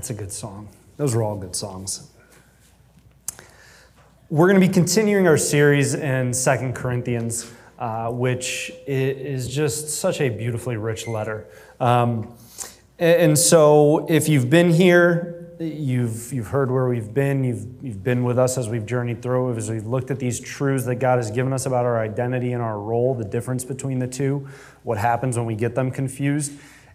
That's a good song. Those are all good songs. We're going to be continuing our series in Second Corinthians, uh, which is just such a beautifully rich letter. Um, and so, if you've been here, you've, you've heard where we've been, you've, you've been with us as we've journeyed through, as we've looked at these truths that God has given us about our identity and our role, the difference between the two, what happens when we get them confused.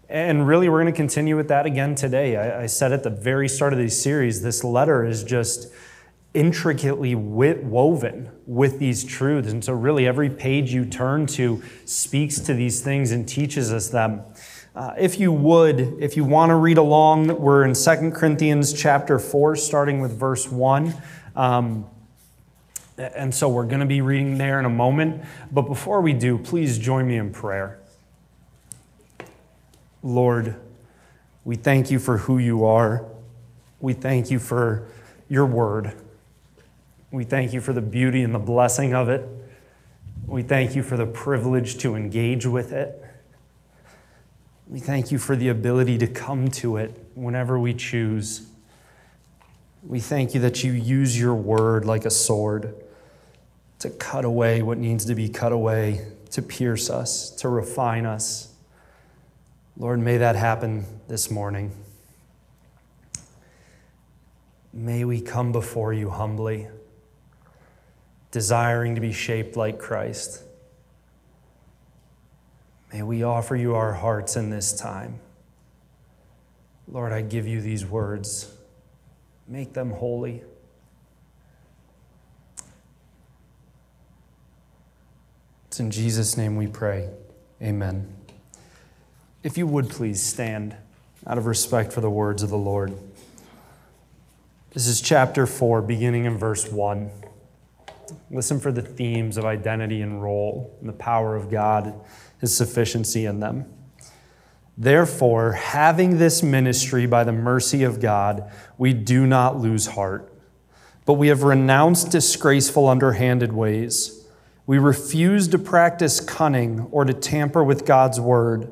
And really, we're going to continue with that again today. I, I said at the very start of this series, this letter is just intricately wit- woven with these truths. And so, really, every page you turn to speaks to these things and teaches us them. Uh, if you would, if you want to read along, we're in 2 Corinthians chapter 4, starting with verse 1. Um, and so we're going to be reading there in a moment. But before we do, please join me in prayer. Lord, we thank you for who you are. We thank you for your word. We thank you for the beauty and the blessing of it. We thank you for the privilege to engage with it. We thank you for the ability to come to it whenever we choose. We thank you that you use your word like a sword to cut away what needs to be cut away, to pierce us, to refine us. Lord, may that happen this morning. May we come before you humbly, desiring to be shaped like Christ. May we offer you our hearts in this time. Lord, I give you these words. Make them holy. It's in Jesus' name we pray. Amen. If you would please stand out of respect for the words of the Lord. This is chapter 4, beginning in verse 1. Listen for the themes of identity and role and the power of God, His sufficiency in them. Therefore, having this ministry by the mercy of God, we do not lose heart, but we have renounced disgraceful, underhanded ways. We refuse to practice cunning or to tamper with God's word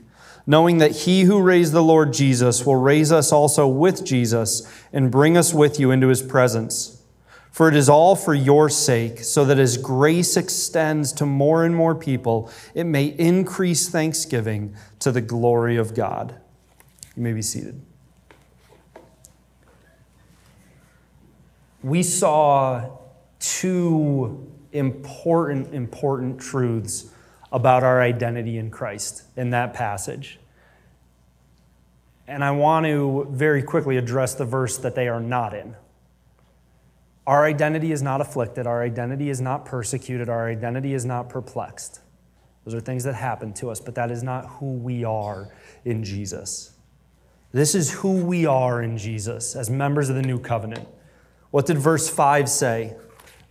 knowing that he who raised the Lord Jesus will raise us also with Jesus and bring us with you into his presence. For it is all for your sake, so that as grace extends to more and more people, it may increase thanksgiving to the glory of God. You may be seated. We saw two important, important truths about our identity in Christ in that passage. And I want to very quickly address the verse that they are not in. Our identity is not afflicted, our identity is not persecuted, our identity is not perplexed. Those are things that happen to us, but that is not who we are in Jesus. This is who we are in Jesus as members of the new covenant. What did verse 5 say?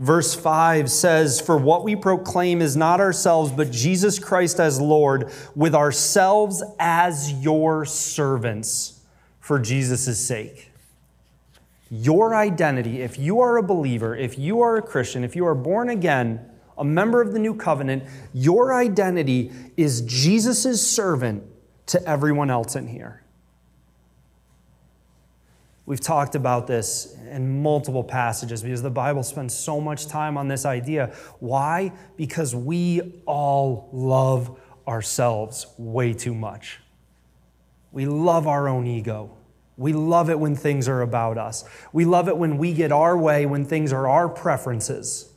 Verse 5 says, For what we proclaim is not ourselves, but Jesus Christ as Lord, with ourselves as your servants for Jesus' sake. Your identity, if you are a believer, if you are a Christian, if you are born again, a member of the new covenant, your identity is Jesus' servant to everyone else in here. We've talked about this in multiple passages because the Bible spends so much time on this idea. Why? Because we all love ourselves way too much. We love our own ego. We love it when things are about us. We love it when we get our way, when things are our preferences.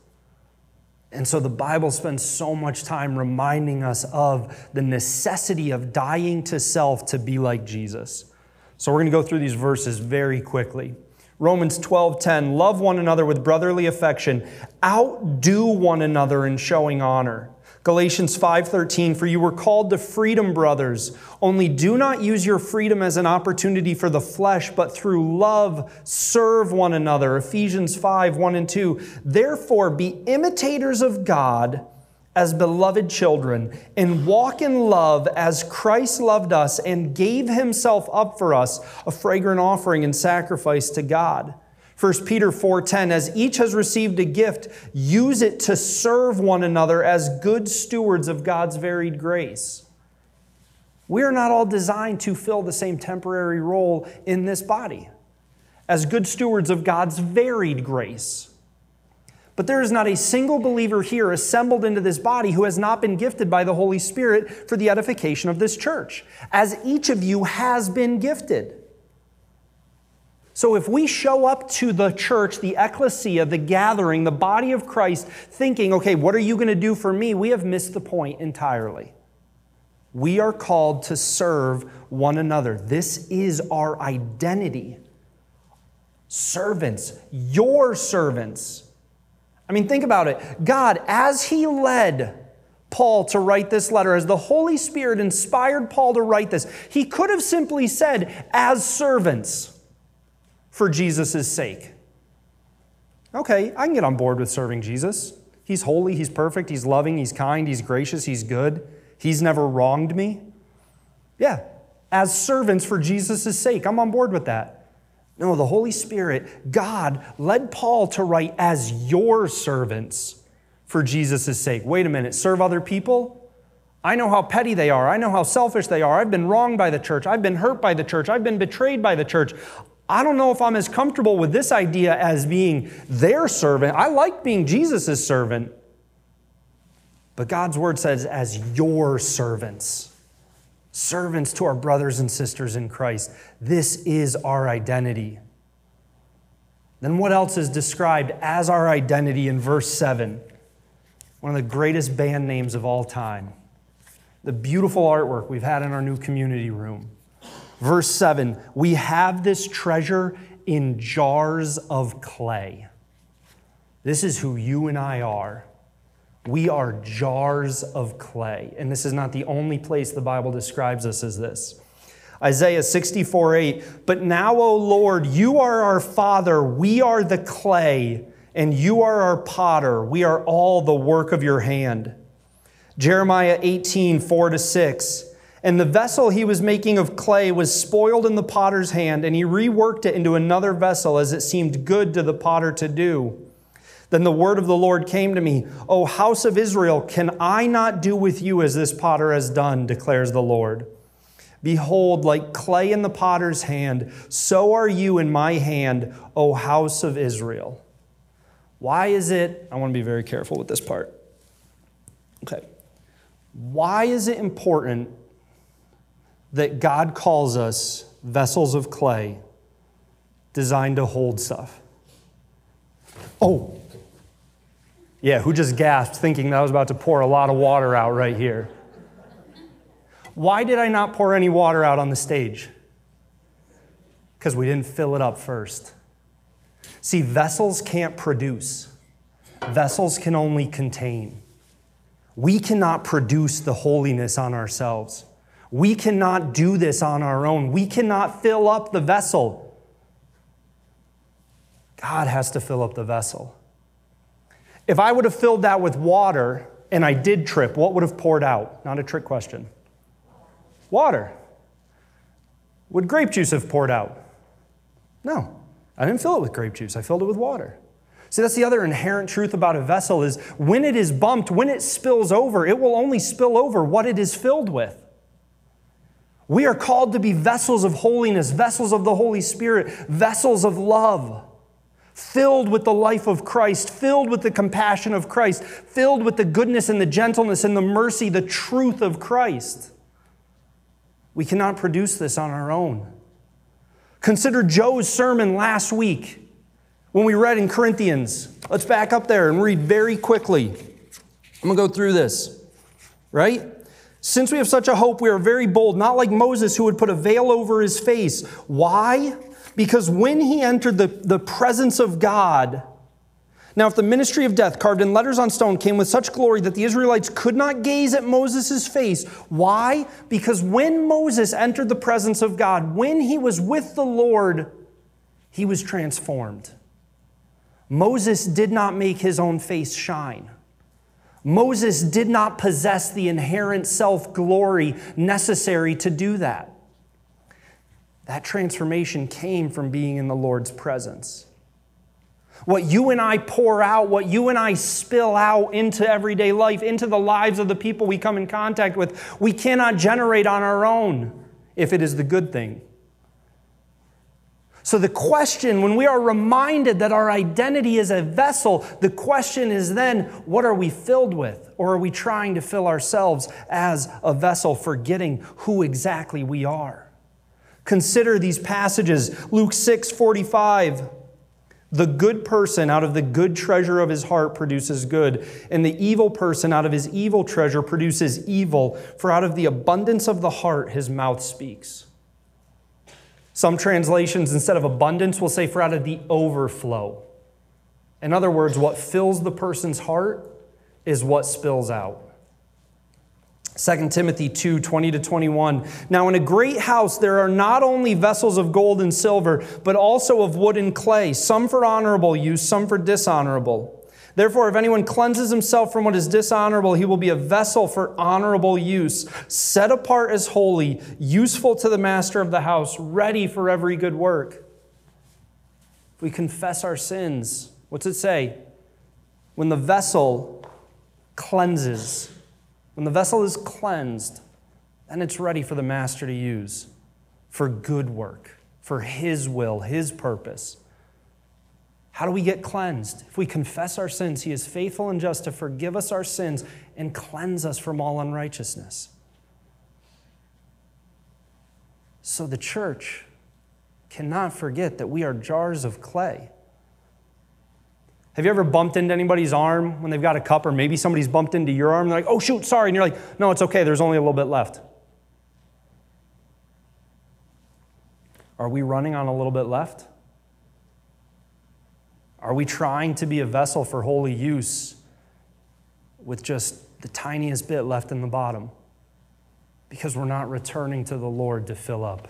And so the Bible spends so much time reminding us of the necessity of dying to self to be like Jesus. So we're going to go through these verses very quickly. Romans 12:10 Love one another with brotherly affection, outdo one another in showing honor. Galatians 5:13 For you were called to freedom brothers only do not use your freedom as an opportunity for the flesh but through love serve one another Ephesians 5 1 and 2 Therefore be imitators of God as beloved children and walk in love as Christ loved us and gave himself up for us a fragrant offering and sacrifice to God 1 Peter 4:10 as each has received a gift use it to serve one another as good stewards of God's varied grace. We are not all designed to fill the same temporary role in this body as good stewards of God's varied grace. But there is not a single believer here assembled into this body who has not been gifted by the Holy Spirit for the edification of this church, as each of you has been gifted. So if we show up to the church, the ecclesia, the gathering, the body of Christ, thinking, okay, what are you going to do for me? We have missed the point entirely. We are called to serve one another. This is our identity. Servants, your servants. I mean, think about it. God, as He led Paul to write this letter, as the Holy Spirit inspired Paul to write this, he could have simply said, as servants for Jesus' sake. Okay, I can get on board with serving Jesus. He's holy, he's perfect, he's loving, he's kind, he's gracious, he's good. He's never wronged me. Yeah, as servants for Jesus' sake, I'm on board with that. No, the Holy Spirit, God, led Paul to write as your servants for Jesus' sake. Wait a minute, serve other people? I know how petty they are. I know how selfish they are. I've been wronged by the church. I've been hurt by the church. I've been betrayed by the church. I don't know if I'm as comfortable with this idea as being their servant. I like being Jesus' servant. But God's word says, as your servants, servants to our brothers and sisters in Christ. This is our identity. Then what else is described as our identity in verse 7? One of the greatest band names of all time. The beautiful artwork we've had in our new community room. Verse 7 We have this treasure in jars of clay. This is who you and I are. We are jars of clay. And this is not the only place the Bible describes us as this. Isaiah 64 8, but now, O Lord, you are our Father, we are the clay, and you are our potter, we are all the work of your hand. Jeremiah 18 4 to 6, and the vessel he was making of clay was spoiled in the potter's hand, and he reworked it into another vessel as it seemed good to the potter to do. Then the word of the Lord came to me, O house of Israel, can I not do with you as this potter has done, declares the Lord? Behold, like clay in the potter's hand, so are you in my hand, O house of Israel. Why is it? I want to be very careful with this part. Okay. Why is it important that God calls us vessels of clay designed to hold stuff. Oh, yeah, who just gasped thinking that I was about to pour a lot of water out right here? Why did I not pour any water out on the stage? Because we didn't fill it up first. See, vessels can't produce, vessels can only contain. We cannot produce the holiness on ourselves. We cannot do this on our own. We cannot fill up the vessel. God has to fill up the vessel. If I would have filled that with water and I did trip, what would have poured out? Not a trick question. Water. Would grape juice have poured out? No. I didn't fill it with grape juice, I filled it with water. See, that's the other inherent truth about a vessel is when it is bumped, when it spills over, it will only spill over what it is filled with. We are called to be vessels of holiness, vessels of the Holy Spirit, vessels of love, filled with the life of Christ, filled with the compassion of Christ, filled with the goodness and the gentleness and the mercy, the truth of Christ. We cannot produce this on our own. Consider Joe's sermon last week when we read in Corinthians. Let's back up there and read very quickly. I'm going to go through this, right? Since we have such a hope, we are very bold, not like Moses who would put a veil over his face. Why? Because when he entered the, the presence of God, now, if the ministry of death carved in letters on stone came with such glory that the Israelites could not gaze at Moses' face, why? Because when Moses entered the presence of God, when he was with the Lord, he was transformed. Moses did not make his own face shine. Moses did not possess the inherent self glory necessary to do that. That transformation came from being in the Lord's presence. What you and I pour out, what you and I spill out into everyday life, into the lives of the people we come in contact with, we cannot generate on our own if it is the good thing. So, the question, when we are reminded that our identity is a vessel, the question is then, what are we filled with? Or are we trying to fill ourselves as a vessel, forgetting who exactly we are? Consider these passages Luke 6 45. The good person out of the good treasure of his heart produces good, and the evil person out of his evil treasure produces evil, for out of the abundance of the heart his mouth speaks. Some translations, instead of abundance, will say, for out of the overflow. In other words, what fills the person's heart is what spills out. 2 Timothy 2 20 to 21. Now, in a great house, there are not only vessels of gold and silver, but also of wood and clay, some for honorable use, some for dishonorable. Therefore, if anyone cleanses himself from what is dishonorable, he will be a vessel for honorable use, set apart as holy, useful to the master of the house, ready for every good work. If we confess our sins, what's it say? When the vessel cleanses, when the vessel is cleansed, then it's ready for the master to use for good work, for his will, his purpose. How do we get cleansed? If we confess our sins, He is faithful and just to forgive us our sins and cleanse us from all unrighteousness. So the church cannot forget that we are jars of clay. Have you ever bumped into anybody's arm when they've got a cup, or maybe somebody's bumped into your arm? They're like, oh, shoot, sorry. And you're like, no, it's okay. There's only a little bit left. Are we running on a little bit left? Are we trying to be a vessel for holy use with just the tiniest bit left in the bottom? Because we're not returning to the Lord to fill up.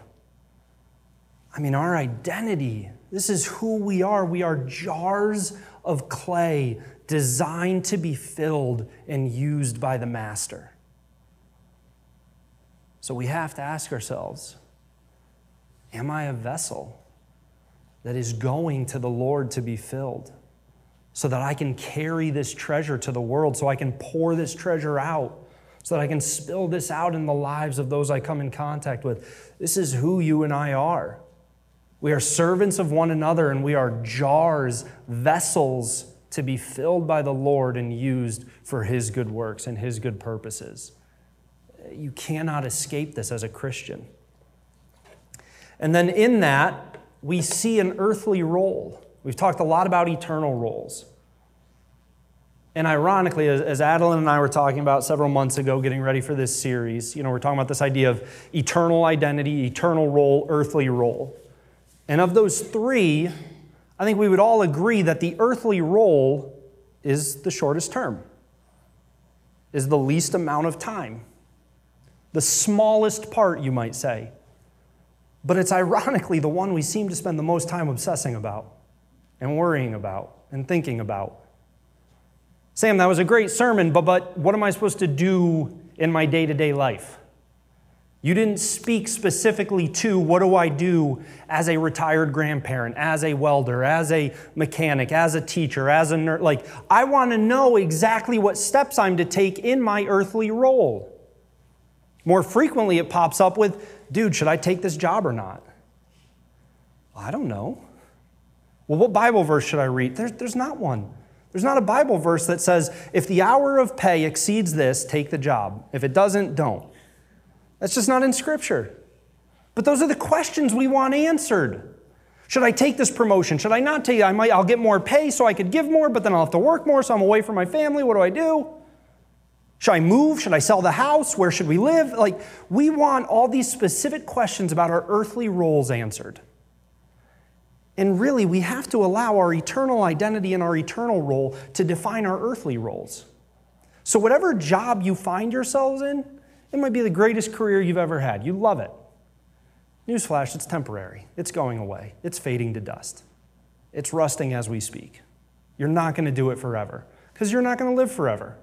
I mean, our identity, this is who we are. We are jars of clay designed to be filled and used by the Master. So we have to ask ourselves Am I a vessel? that is going to the Lord to be filled so that I can carry this treasure to the world, so I can pour this treasure out, so that I can spill this out in the lives of those I come in contact with. This is who you and I are. We are servants of one another, and we are jars, vessels to be filled by the Lord and used for His good works and His good purposes. You cannot escape this as a Christian. And then in that, we see an earthly role. We've talked a lot about eternal roles. And ironically, as, Adeline and I were talking about several months ago, getting ready for this series, you know, we're talking about this idea of eternal identity, eternal role, earthly role. And of those three, I think we would all agree that the earthly role is the shortest term, is the least amount of time, the smallest part, you might say. But it's ironically the one we seem to spend the most time obsessing about and worrying about and thinking about. Sam, that was a great sermon, but, but what am I supposed to do in my day to day life? You didn't speak specifically to what do I do as a retired grandparent, as a welder, as a mechanic, as a teacher, as a nurse. Like, I want to know exactly what steps I'm to take in my earthly role. More frequently, it pops up with, dude, should I take this job or not? I don't know. Well, what Bible verse should I read? There's, there's not one. There's not a Bible verse that says, if the hour of pay exceeds this, take the job. If it doesn't, don't. That's just not in Scripture. But those are the questions we want answered. Should I take this promotion? Should I not take it? I might I'll get more pay so I could give more, but then I'll have to work more, so I'm away from my family. What do I do? Should I move? Should I sell the house? Where should we live? Like, we want all these specific questions about our earthly roles answered. And really, we have to allow our eternal identity and our eternal role to define our earthly roles. So, whatever job you find yourselves in, it might be the greatest career you've ever had. You love it. Newsflash, it's temporary. It's going away. It's fading to dust. It's rusting as we speak. You're not going to do it forever because you're not going to live forever.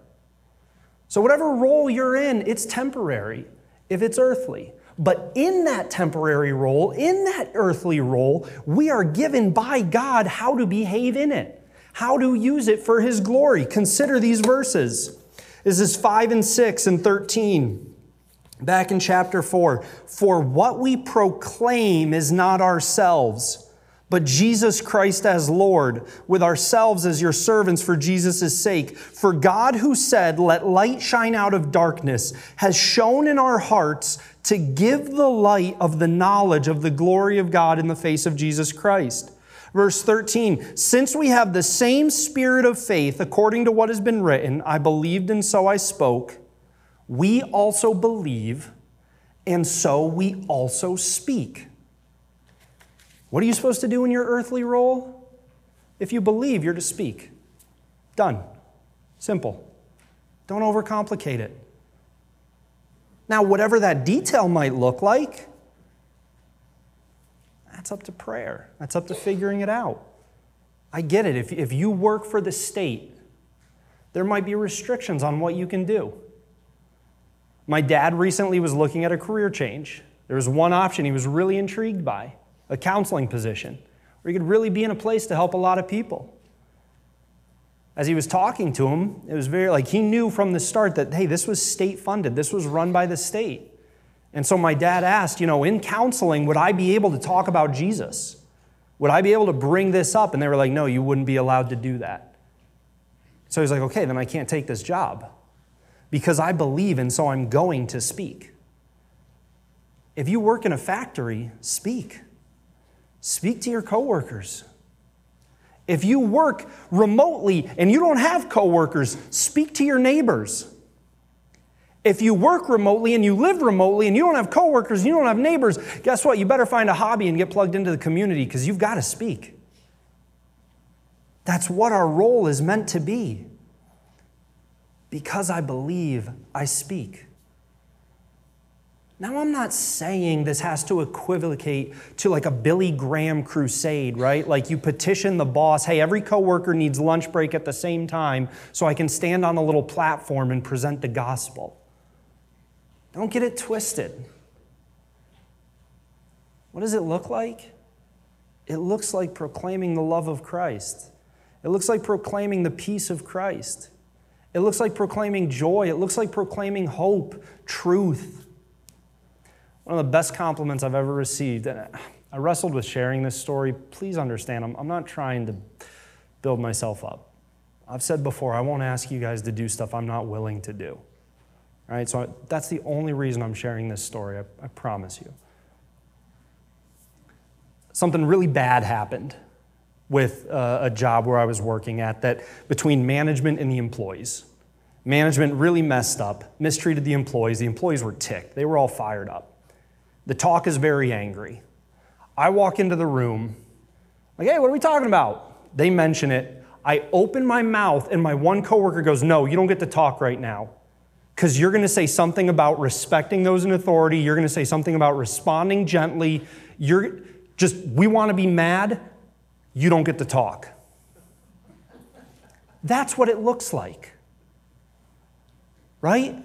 So, whatever role you're in, it's temporary if it's earthly. But in that temporary role, in that earthly role, we are given by God how to behave in it, how to use it for His glory. Consider these verses. This is 5 and 6 and 13. Back in chapter 4, for what we proclaim is not ourselves, but Jesus Christ as Lord, with ourselves as your servants for Jesus' sake. For God, who said, Let light shine out of darkness, has shone in our hearts to give the light of the knowledge of the glory of God in the face of Jesus Christ. Verse 13, since we have the same spirit of faith, according to what has been written, I believed and so I spoke we also believe, and so we also speak. What are you supposed to do in your earthly role? If you believe, you're to speak. Done. Simple. Don't overcomplicate it. Now, whatever that detail might look like, that's up to prayer. That's up to figuring it out. I get it. If, if you work for the state, there might be restrictions on what you can do. My dad recently was looking at a career change. There was one option he was really intrigued by a counseling position where he could really be in a place to help a lot of people. As he was talking to him, it was very like he knew from the start that, hey, this was state funded, this was run by the state. And so my dad asked, you know, in counseling, would I be able to talk about Jesus? Would I be able to bring this up? And they were like, no, you wouldn't be allowed to do that. So he's like, okay, then I can't take this job because I believe and so I'm going to speak. If you work in a factory, speak. Speak to your coworkers. If you work remotely and you don't have coworkers, speak to your neighbors. If you work remotely and you live remotely and you don't have coworkers and you don't have neighbors, guess what? You better find a hobby and get plugged into the community because you've got to speak. That's what our role is meant to be. Because I believe, I speak. Now, I'm not saying this has to equivocate to like a Billy Graham crusade, right? Like you petition the boss, hey, every coworker needs lunch break at the same time so I can stand on a little platform and present the gospel. Don't get it twisted. What does it look like? It looks like proclaiming the love of Christ. It looks like proclaiming the peace of Christ. It looks like proclaiming joy. It looks like proclaiming hope, truth. One of the best compliments I've ever received, and I wrestled with sharing this story. Please understand, I'm, not trying to build myself up. I've said before, I won't ask you guys to do stuff I'm not willing to do. All right, so that's the only reason I'm sharing this story, I, I promise you. Something really bad happened with uh, a job where I was working at that between management and the employees. Management really messed up, mistreated the employees. The employees were ticked, they were all fired up. The talk is very angry. I walk into the room, like, hey, what are we talking about? They mention it. I open my mouth, and my one coworker goes, No, you don't get to talk right now. Because you're going to say something about respecting those in authority. You're going to say something about responding gently. You're just, we want to be mad you don't get to talk. That's what it looks like. Right?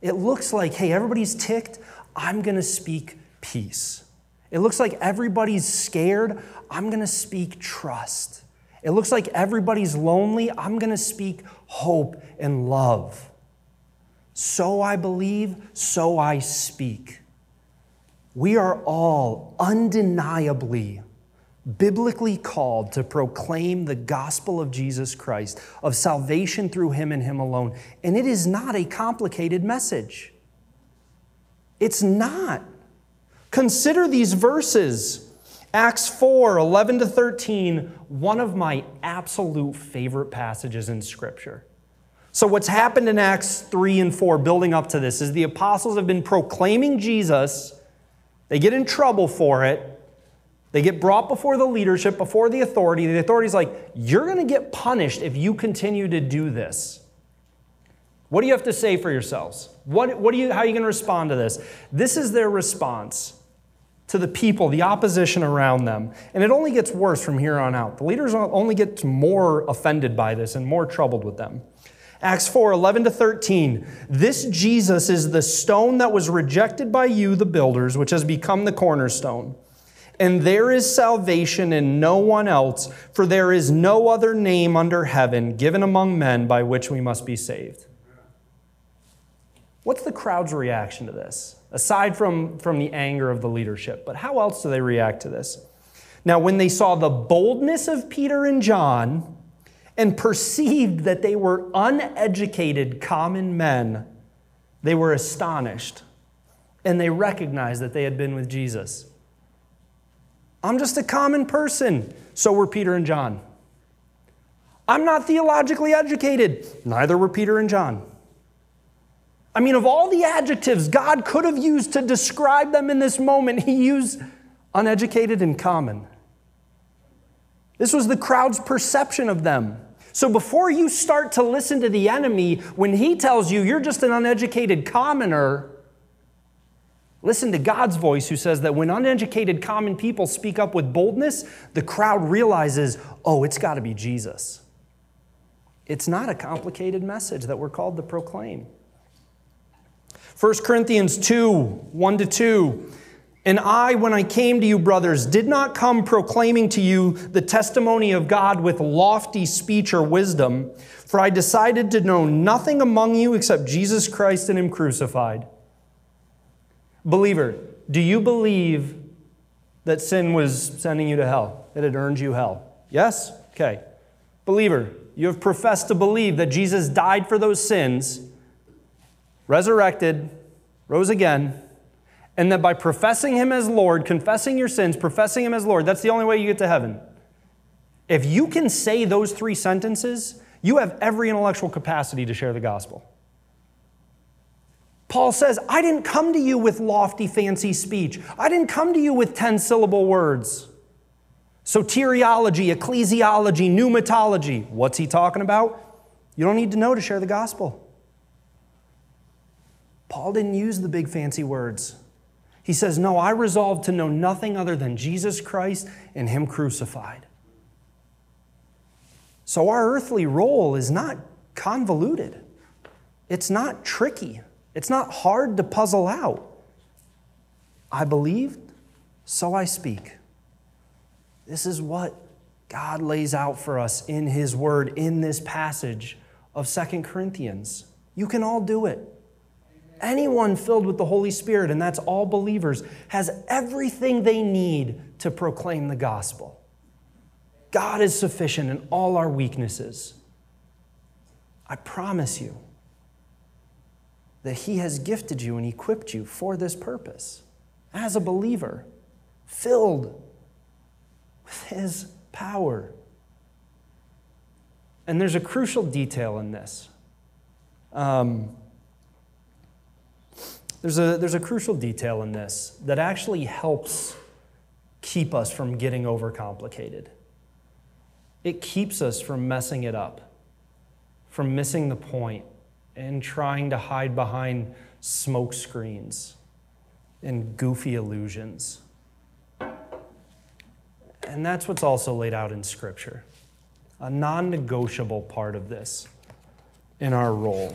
It looks like, hey, everybody's ticked. I'm going to speak peace. It looks like everybody's scared. I'm going to speak trust. It looks like everybody's lonely. I'm going to speak hope and love. So I believe, so I speak. We are all undeniably biblically called to proclaim the gospel of Jesus Christ, of salvation through Him and Him alone. And it is not a complicated message. It's not. Consider these verses. Acts 4 11 to 13, one of my absolute favorite passages in Scripture. So, what's happened in Acts 3 and 4, building up to this, is the apostles have been proclaiming Jesus. They get in trouble for it. They get brought before the leadership, before the authority. The authority's like, You're going to get punished if you continue to do this. What do you have to say for yourselves? What, what you, how are you going to respond to this? This is their response to the people, the opposition around them. And it only gets worse from here on out. The leaders only get more offended by this and more troubled with them. Acts 4 11 to 13. This Jesus is the stone that was rejected by you, the builders, which has become the cornerstone. And there is salvation in no one else, for there is no other name under heaven given among men by which we must be saved. What's the crowd's reaction to this? Aside from, from the anger of the leadership, but how else do they react to this? Now, when they saw the boldness of Peter and John and perceived that they were uneducated common men, they were astonished and they recognized that they had been with Jesus. I'm just a common person. So were Peter and John. I'm not theologically educated. Neither were Peter and John. I mean, of all the adjectives God could have used to describe them in this moment, he used uneducated and common. This was the crowd's perception of them. So before you start to listen to the enemy, when he tells you you're just an uneducated commoner, listen to God's voice who says that when uneducated common people speak up with boldness, the crowd realizes, oh, it's got to be Jesus. It's not a complicated message that we're called to proclaim. 1 Corinthians 2 1 to 2. And I, when I came to you, brothers, did not come proclaiming to you the testimony of God with lofty speech or wisdom, for I decided to know nothing among you except Jesus Christ and Him crucified. Believer, do you believe that sin was sending you to hell, that it earned you hell? Yes? Okay. Believer, you have professed to believe that Jesus died for those sins resurrected, rose again, and that by professing Him as Lord, confessing your sins, professing Him as Lord, that's the only way you get to heaven. If you can say those three sentences, you have every intellectual capacity to share the gospel. Paul says, I didn't come to you with lofty, fancy speech. I didn't come to you with 10 syllable words. Soteriology, ecclesiology, pneumatology. What's he talking about? You don't need to know to share the gospel. Paul didn't use the big fancy words. He says, No, I resolved to know nothing other than Jesus Christ and Him crucified. So our earthly role is not convoluted, it's not tricky, it's not hard to puzzle out. I believed, so I speak. This is what God lays out for us in His Word in this passage of Second Corinthians. You can all do it. Anyone filled with the Holy Spirit, and that's all believers, has everything they need to proclaim the gospel. God is sufficient in all our weaknesses. I promise you that He has gifted you and equipped you for this purpose as a believer, filled with His power. And there's a crucial detail in this. Um, there's a, there's a crucial detail in this that actually helps keep us from getting overcomplicated. It keeps us from messing it up, from missing the point, and trying to hide behind smoke screens and goofy illusions. And that's what's also laid out in Scripture a non negotiable part of this in our role.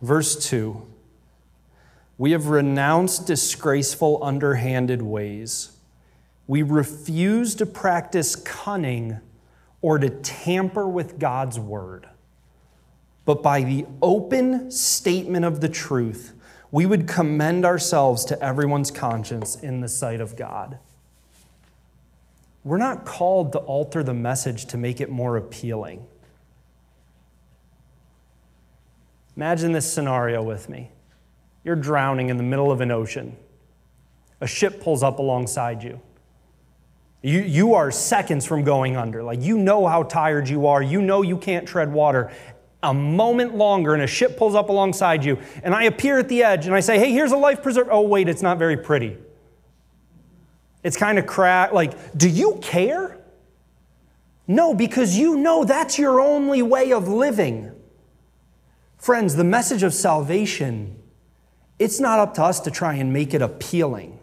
Verse 2 We have renounced disgraceful, underhanded ways. We refuse to practice cunning or to tamper with God's word. But by the open statement of the truth, we would commend ourselves to everyone's conscience in the sight of God. We're not called to alter the message to make it more appealing. Imagine this scenario with me. You're drowning in the middle of an ocean. A ship pulls up alongside you. You, you are seconds from going under. Like, you know how tired you are. You know you can't tread water. A moment longer, and a ship pulls up alongside you. And I appear at the edge and I say, Hey, here's a life preserver. Oh, wait, it's not very pretty. It's kind of cracked. Like, do you care? No, because you know that's your only way of living. Friends, the message of salvation, it's not up to us to try and make it appealing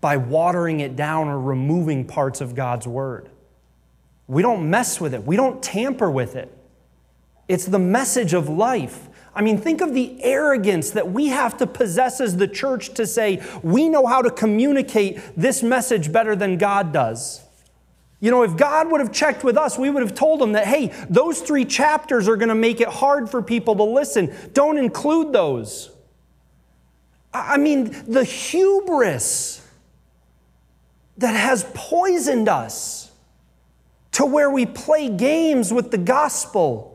by watering it down or removing parts of God's word. We don't mess with it, we don't tamper with it. It's the message of life. I mean, think of the arrogance that we have to possess as the church to say, we know how to communicate this message better than God does. You know, if God would have checked with us, we would have told him that, hey, those three chapters are going to make it hard for people to listen. Don't include those. I mean, the hubris that has poisoned us to where we play games with the gospel,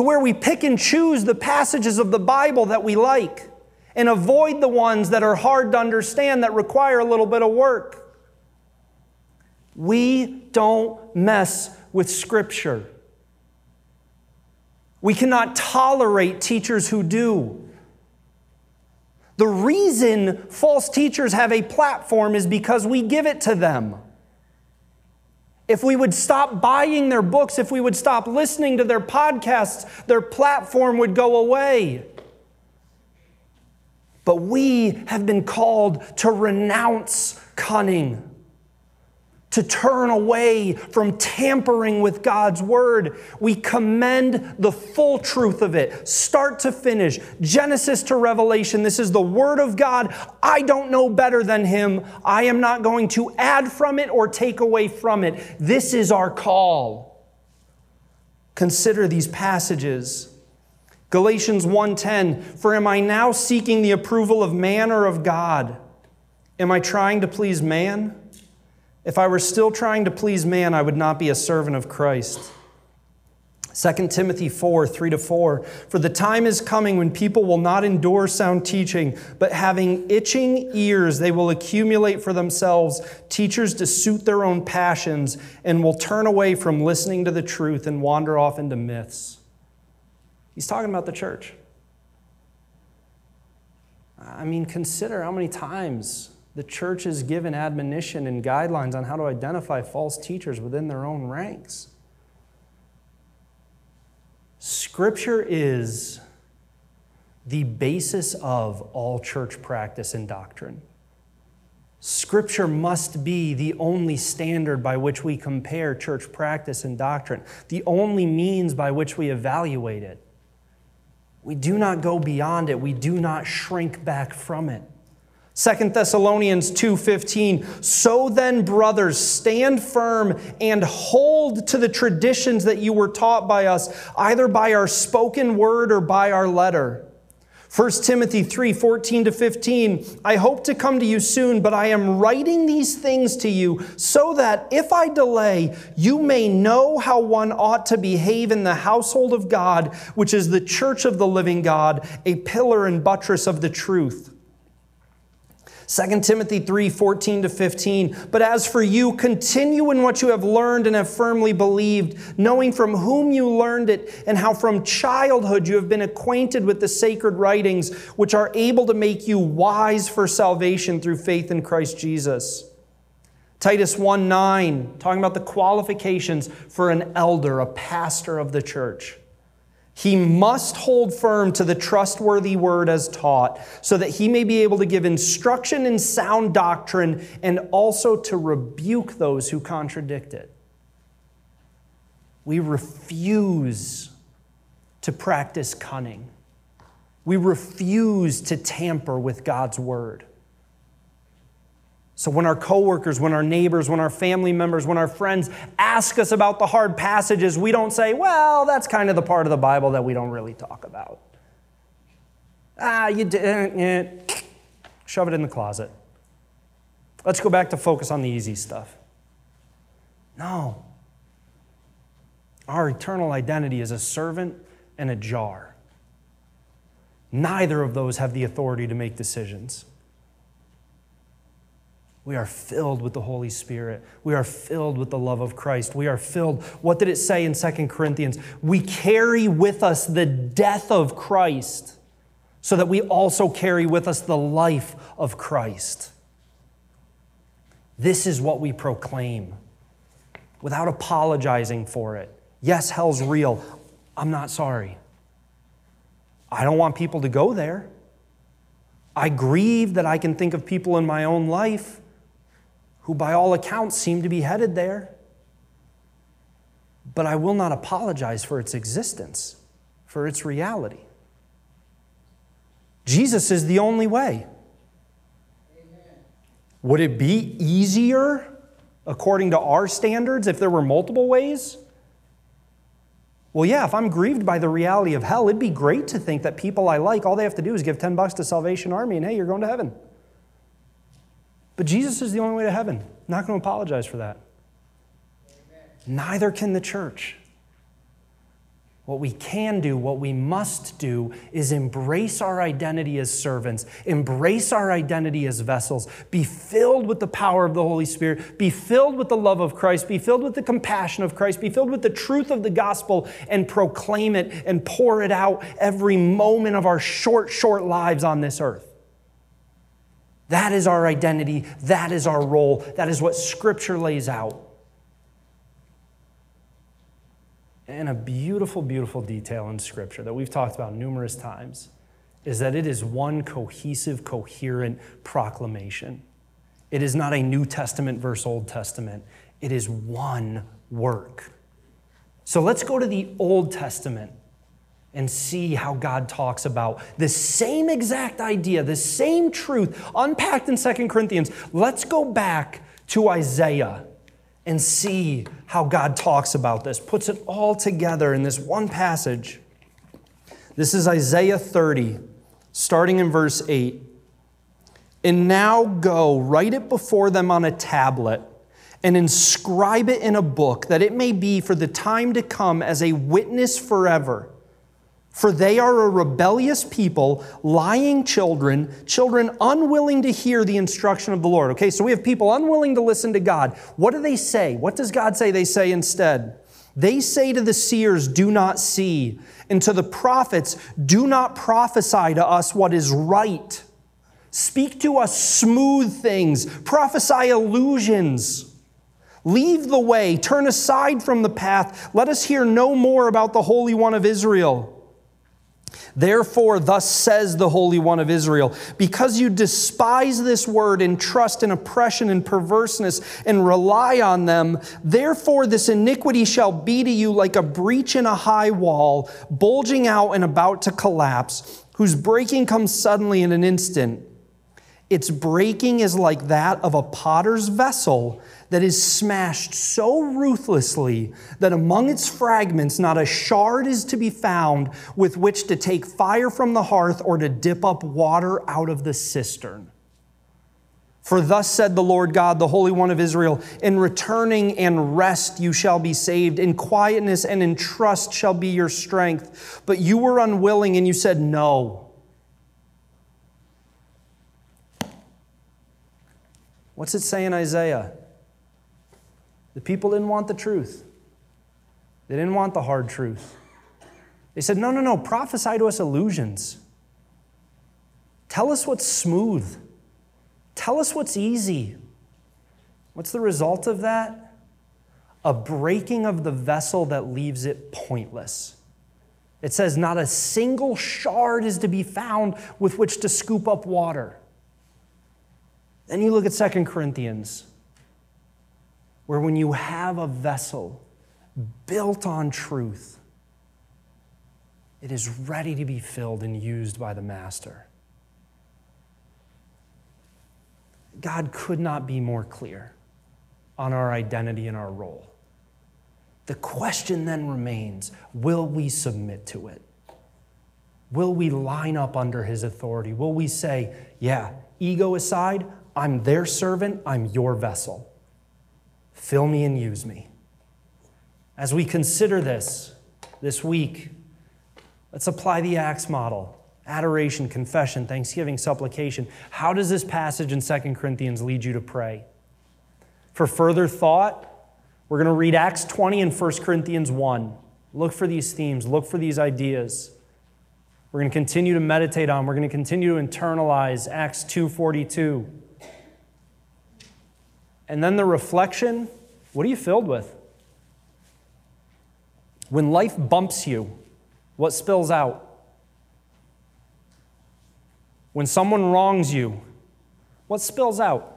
to where we pick and choose the passages of the Bible that we like and avoid the ones that are hard to understand that require a little bit of work. We don't mess with Scripture. We cannot tolerate teachers who do. The reason false teachers have a platform is because we give it to them. If we would stop buying their books, if we would stop listening to their podcasts, their platform would go away. But we have been called to renounce cunning to turn away from tampering with God's word. We commend the full truth of it, start to finish, Genesis to Revelation. This is the word of God. I don't know better than him. I am not going to add from it or take away from it. This is our call. Consider these passages. Galatians 1:10 For am I now seeking the approval of man or of God? Am I trying to please man? If I were still trying to please man, I would not be a servant of Christ. 2 Timothy 4, 3 to 4. For the time is coming when people will not endure sound teaching, but having itching ears, they will accumulate for themselves teachers to suit their own passions and will turn away from listening to the truth and wander off into myths. He's talking about the church. I mean, consider how many times the church is given admonition and guidelines on how to identify false teachers within their own ranks. Scripture is the basis of all church practice and doctrine. Scripture must be the only standard by which we compare church practice and doctrine, the only means by which we evaluate it. We do not go beyond it, we do not shrink back from it. Second Thessalonians 2:15 So then brothers stand firm and hold to the traditions that you were taught by us either by our spoken word or by our letter 1 Timothy 3 14 to 15. I hope to come to you soon, but I am writing these things to you so that if I delay, you may know how one ought to behave in the household of God, which is the church of the living God, a pillar and buttress of the truth. 2 Timothy 3 14 to 15. But as for you, continue in what you have learned and have firmly believed, knowing from whom you learned it, and how from childhood you have been acquainted with the sacred writings, which are able to make you wise for salvation through faith in Christ Jesus. Titus 1 9, talking about the qualifications for an elder, a pastor of the church. He must hold firm to the trustworthy word as taught, so that he may be able to give instruction in sound doctrine and also to rebuke those who contradict it. We refuse to practice cunning. We refuse to tamper with God's word. So when our coworkers, when our neighbors, when our family members, when our friends ask us about the hard passages, we don't say, well, that's kind of the part of the Bible that we don't really talk about. Ah, you didn't. Eh, shove it in the closet. Let's go back to focus on the easy stuff. No. Our eternal identity is a servant and a jar. Neither of those have the authority to make decisions. We are filled with the Holy Spirit. We are filled with the love of Christ. We are filled. What did it say in 2 Corinthians? We carry with us the death of Christ so that we also carry with us the life of Christ. This is what we proclaim without apologizing for it. Yes, hell's real. I'm not sorry. I don't want people to go there. I grieve that I can think of people in my own life who, by all accounts, seem to be headed there. But I will not apologize for its existence, for its reality. Jesus is the only way. Amen. Would it be easier, according to our standards, if there were multiple ways? Well, yeah, if I'm grieved by the reality of hell, it'd be great to think that people I like, all they have to do is give 10 bucks to Salvation Army and hey, you're going to heaven. But Jesus is the only way to heaven. I'm not going to apologize for that. Amen. Neither can the church. What we can do, what we must do, is embrace our identity as servants, embrace our identity as vessels, be filled with the power of the Holy Spirit, be filled with the love of Christ, be filled with the compassion of Christ, be filled with the truth of the gospel, and proclaim it and pour it out every moment of our short, short lives on this earth. That is our identity. That is our role. That is what Scripture lays out. And a beautiful, beautiful detail in Scripture that we've talked about numerous times is that it is one cohesive, coherent proclamation. It is not a New Testament versus Old Testament, it is one work. So let's go to the Old Testament and see how God talks about the same exact idea, the same truth unpacked in Second Corinthians. Let's go back to Isaiah and see how God talks about this, puts it all together in this one passage. This is Isaiah 30, starting in verse 8. And now go, write it before them on a tablet, and inscribe it in a book, that it may be for the time to come as a witness forever for they are a rebellious people, lying children, children unwilling to hear the instruction of the Lord. Okay, so we have people unwilling to listen to God. What do they say? What does God say they say instead? They say to the seers, Do not see, and to the prophets, Do not prophesy to us what is right. Speak to us smooth things, prophesy illusions. Leave the way, turn aside from the path. Let us hear no more about the Holy One of Israel. Therefore, thus says the Holy One of Israel, because you despise this word and trust in oppression and perverseness and rely on them, therefore this iniquity shall be to you like a breach in a high wall, bulging out and about to collapse, whose breaking comes suddenly in an instant. Its breaking is like that of a potter's vessel that is smashed so ruthlessly that among its fragments not a shard is to be found with which to take fire from the hearth or to dip up water out of the cistern. For thus said the Lord God, the Holy One of Israel In returning and rest you shall be saved, in quietness and in trust shall be your strength. But you were unwilling and you said, No. What's it say in Isaiah? The people didn't want the truth, they didn't want the hard truth. They said, No, no, no, prophesy to us illusions. Tell us what's smooth. Tell us what's easy. What's the result of that? A breaking of the vessel that leaves it pointless. It says, Not a single shard is to be found with which to scoop up water. Then you look at Second Corinthians where when you have a vessel built on truth, It is ready to be filled and used by the Master. God could not be more clear on our identity and our role. The question then remains will we submit to it? Will we line up under his authority? Will we say, yeah, ego aside, I'm their servant, I'm your vessel. Fill me and use me. As we consider this this week, let's apply the Acts model adoration, confession, thanksgiving, supplication. How does this passage in 2 Corinthians lead you to pray? For further thought, we're going to read Acts 20 and 1 Corinthians 1. Look for these themes, look for these ideas. We're going to continue to meditate on, we're going to continue to internalize Acts 2:42. And then the reflection, what are you filled with? When life bumps you, what spills out? When someone wrongs you, what spills out?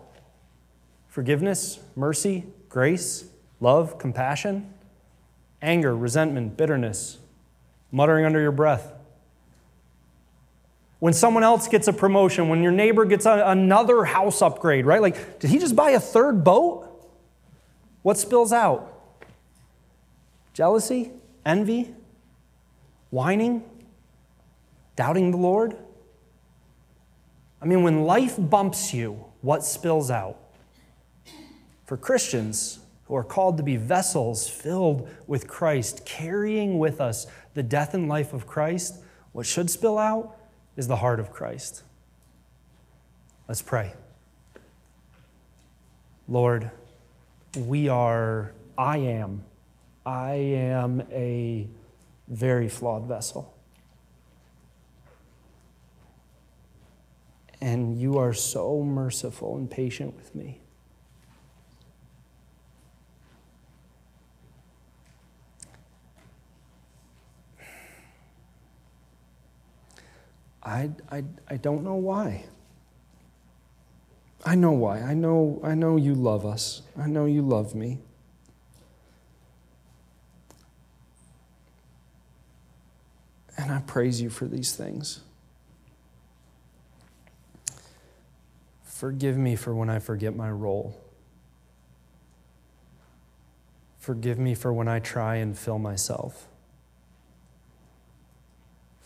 Forgiveness, mercy, grace, love, compassion, anger, resentment, bitterness, muttering under your breath. When someone else gets a promotion, when your neighbor gets a, another house upgrade, right? Like, did he just buy a third boat? What spills out? Jealousy, envy, whining, doubting the Lord? I mean, when life bumps you, what spills out? For Christians who are called to be vessels filled with Christ, carrying with us the death and life of Christ, what should spill out is the heart of Christ. Let's pray. Lord, we are, I am, I am a very flawed vessel. and you are so merciful and patient with me. I, I, I don't know why. I know why. I know, I know you love us. I know you love me. And I praise you for these things. Forgive me for when I forget my role. Forgive me for when I try and fill myself.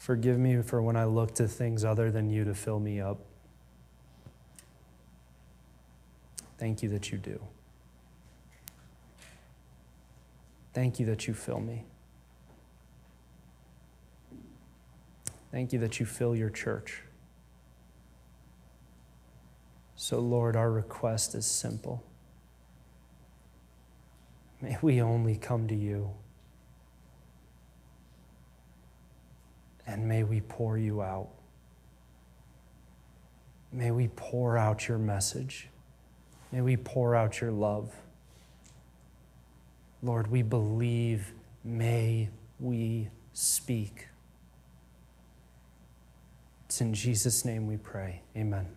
Forgive me for when I look to things other than you to fill me up. Thank you that you do. Thank you that you fill me. Thank you that you fill your church. So, Lord, our request is simple. May we only come to you. And may we pour you out. May we pour out your message. May we pour out your love. Lord, we believe. May we speak. It's in Jesus' name we pray. Amen.